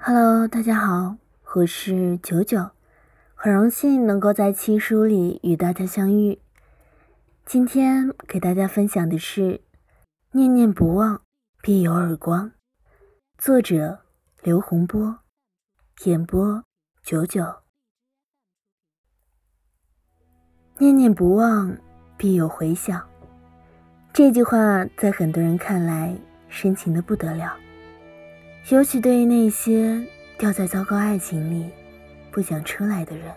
Hello，大家好，我是九九，很荣幸能够在七书里与大家相遇。今天给大家分享的是《念念不忘，必有耳光》，作者刘洪波，演播九九。念念不忘，必有回响。这句话在很多人看来深情的不得了。尤其对于那些掉在糟糕爱情里不想出来的人，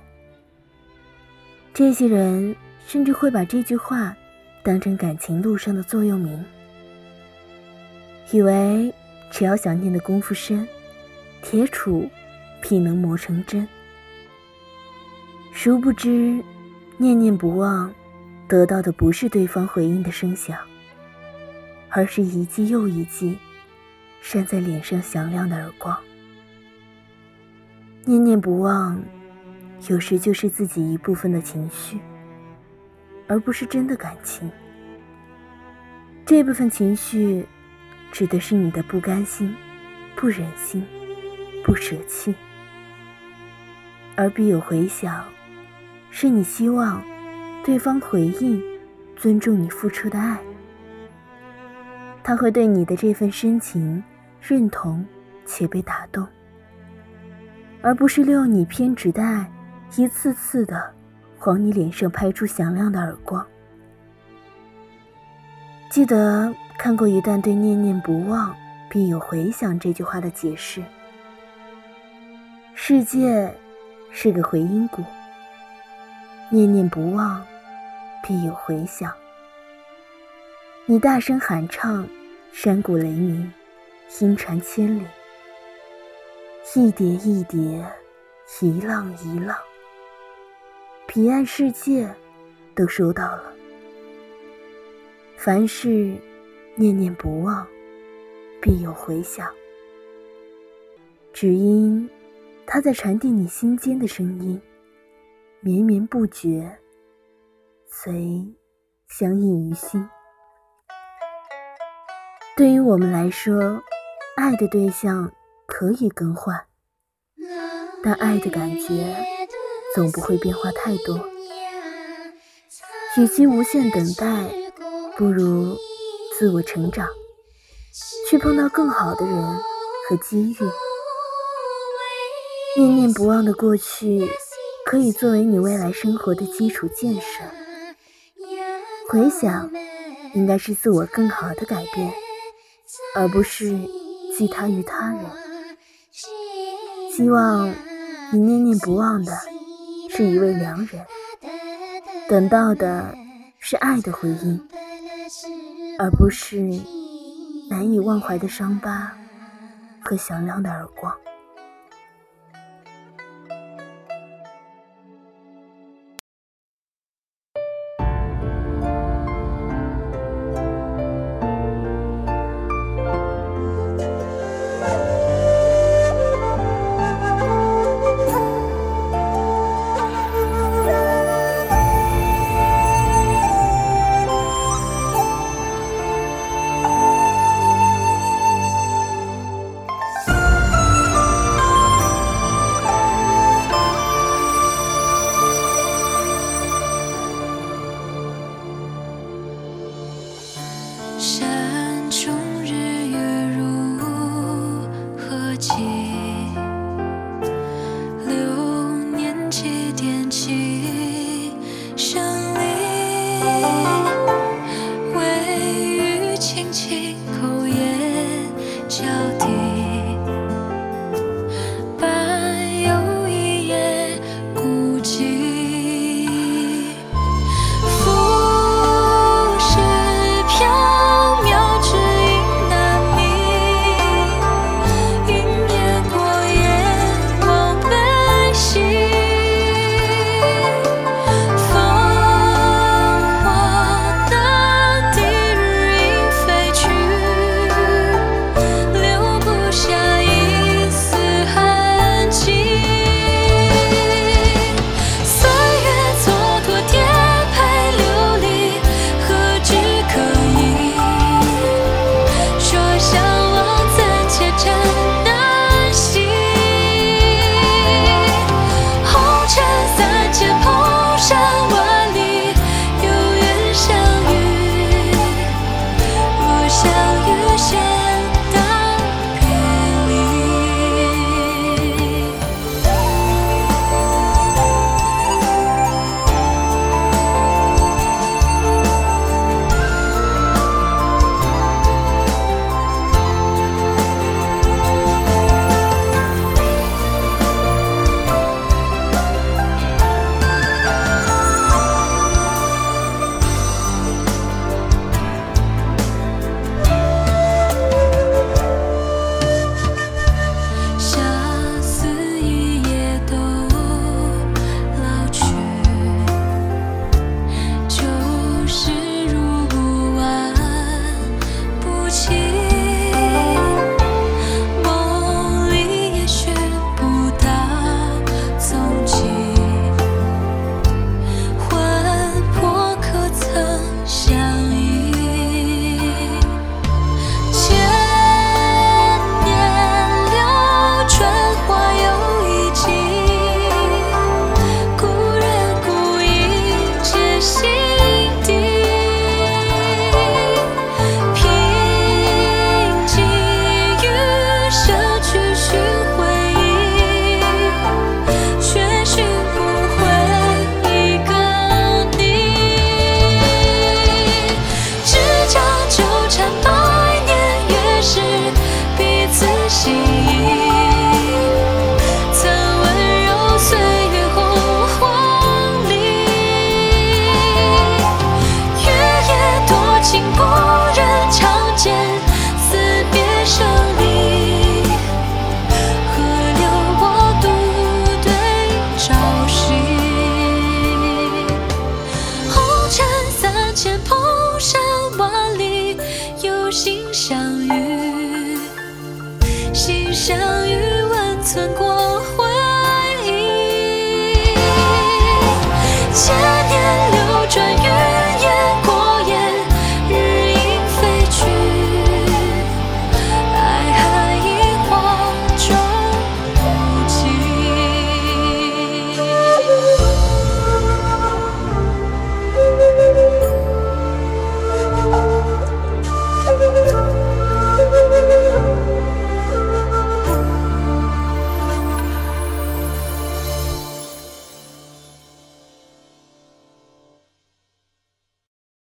这些人甚至会把这句话当成感情路上的座右铭，以为只要想念的功夫深，铁杵必能磨成针。殊不知，念念不忘，得到的不是对方回应的声响，而是一记又一记。扇在脸上响亮的耳光，念念不忘，有时就是自己一部分的情绪，而不是真的感情。这部分情绪，指的是你的不甘心、不忍心、不舍弃，而必有回响，是你希望对方回应、尊重你付出的爱，他会对你的这份深情。认同且被打动，而不是利用你偏执的爱，一次次的往你脸上拍出响亮的耳光。记得看过一段对“念念不忘，必有回响”这句话的解释：世界是个回音谷，念念不忘，必有回响。你大声喊唱，山谷雷鸣。音传千里，一叠一叠，一浪一浪，彼岸世界都收到了。凡事念念不忘，必有回响。只因他在传递你心间的声音，绵绵不绝，随相印于心。对于我们来说。爱的对象可以更换，但爱的感觉总不会变化太多。与其无限等待，不如自我成长，去碰到更好的人和机遇。念念不忘的过去，可以作为你未来生活的基础建设。回想，应该是自我更好的改变，而不是。寄他于他人，希望你念念不忘的是一位良人，等到的是爱的回应，而不是难以忘怀的伤疤和响亮的耳光。山中日月如何寄流年几点几声里微雨轻轻叩